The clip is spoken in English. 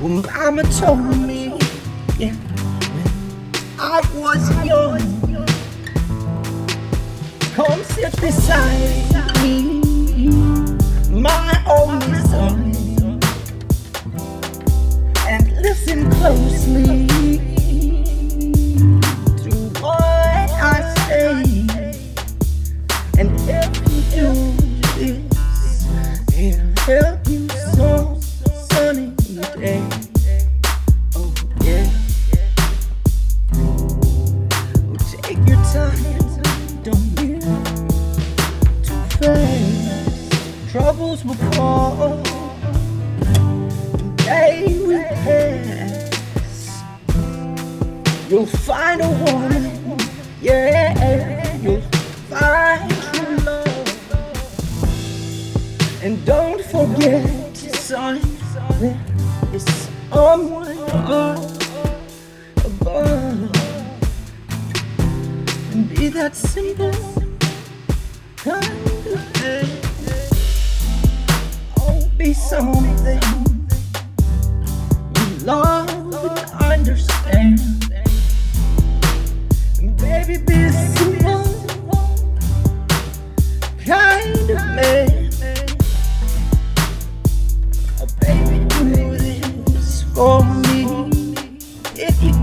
Well, Mama told me, yeah, I was young. Come sit beside me, my only son, and listen closely time, don't be too fast. Troubles will and they will pass. You'll find a woman, yeah. You'll find true love, and don't forget, son, there is someone up that simple. Oh, be something you love and understand. And baby, be a simple kind of man. Oh, baby, do this for me if you